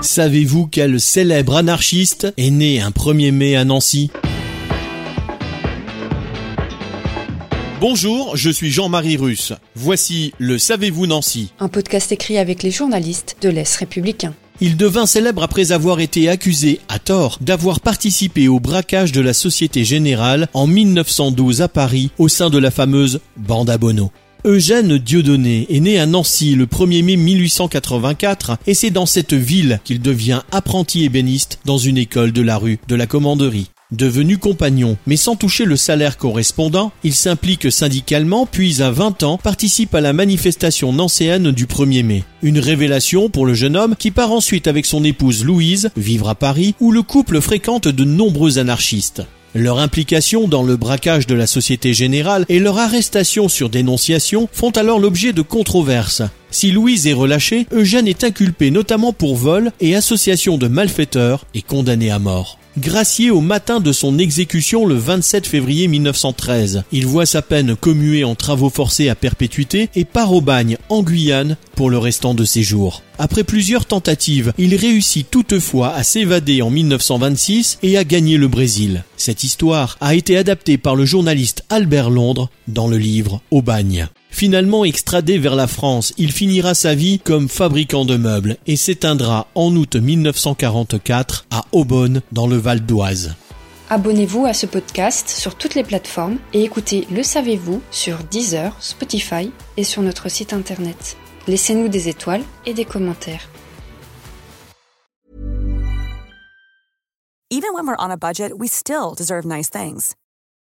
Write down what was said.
Savez-vous quel célèbre anarchiste est né un 1er mai à Nancy? Bonjour, je suis Jean-Marie Russe. Voici le Savez-vous Nancy Un podcast écrit avec les journalistes de l'Est républicain. Il devint célèbre après avoir été accusé, à tort, d'avoir participé au braquage de la Société Générale en 1912 à Paris au sein de la fameuse Bande à Bono. Eugène Dieudonné est né à Nancy le 1er mai 1884 et c'est dans cette ville qu'il devient apprenti ébéniste dans une école de la rue de la Commanderie. Devenu compagnon, mais sans toucher le salaire correspondant, il s'implique syndicalement, puis à 20 ans participe à la manifestation nancéenne du 1er mai. Une révélation pour le jeune homme qui part ensuite avec son épouse Louise vivre à Paris, où le couple fréquente de nombreux anarchistes. Leur implication dans le braquage de la Société Générale et leur arrestation sur dénonciation font alors l'objet de controverses. Si Louise est relâchée, Eugène est inculpé notamment pour vol et association de malfaiteurs et condamné à mort gracié au matin de son exécution le 27 février 1913. Il voit sa peine commuée en travaux forcés à perpétuité et part au bagne en Guyane pour le restant de ses jours. Après plusieurs tentatives, il réussit toutefois à s'évader en 1926 et à gagner le Brésil. Cette histoire a été adaptée par le journaliste Albert Londres dans le livre Au bagne. Finalement extradé vers la France, il finira sa vie comme fabricant de meubles et s'éteindra en août 1944 à Aubonne dans le Val d'Oise. Abonnez-vous à ce podcast sur toutes les plateformes et écoutez Le Savez-vous sur Deezer, Spotify et sur notre site internet. Laissez-nous des étoiles et des commentaires. Even when we're on a budget, we still deserve nice things.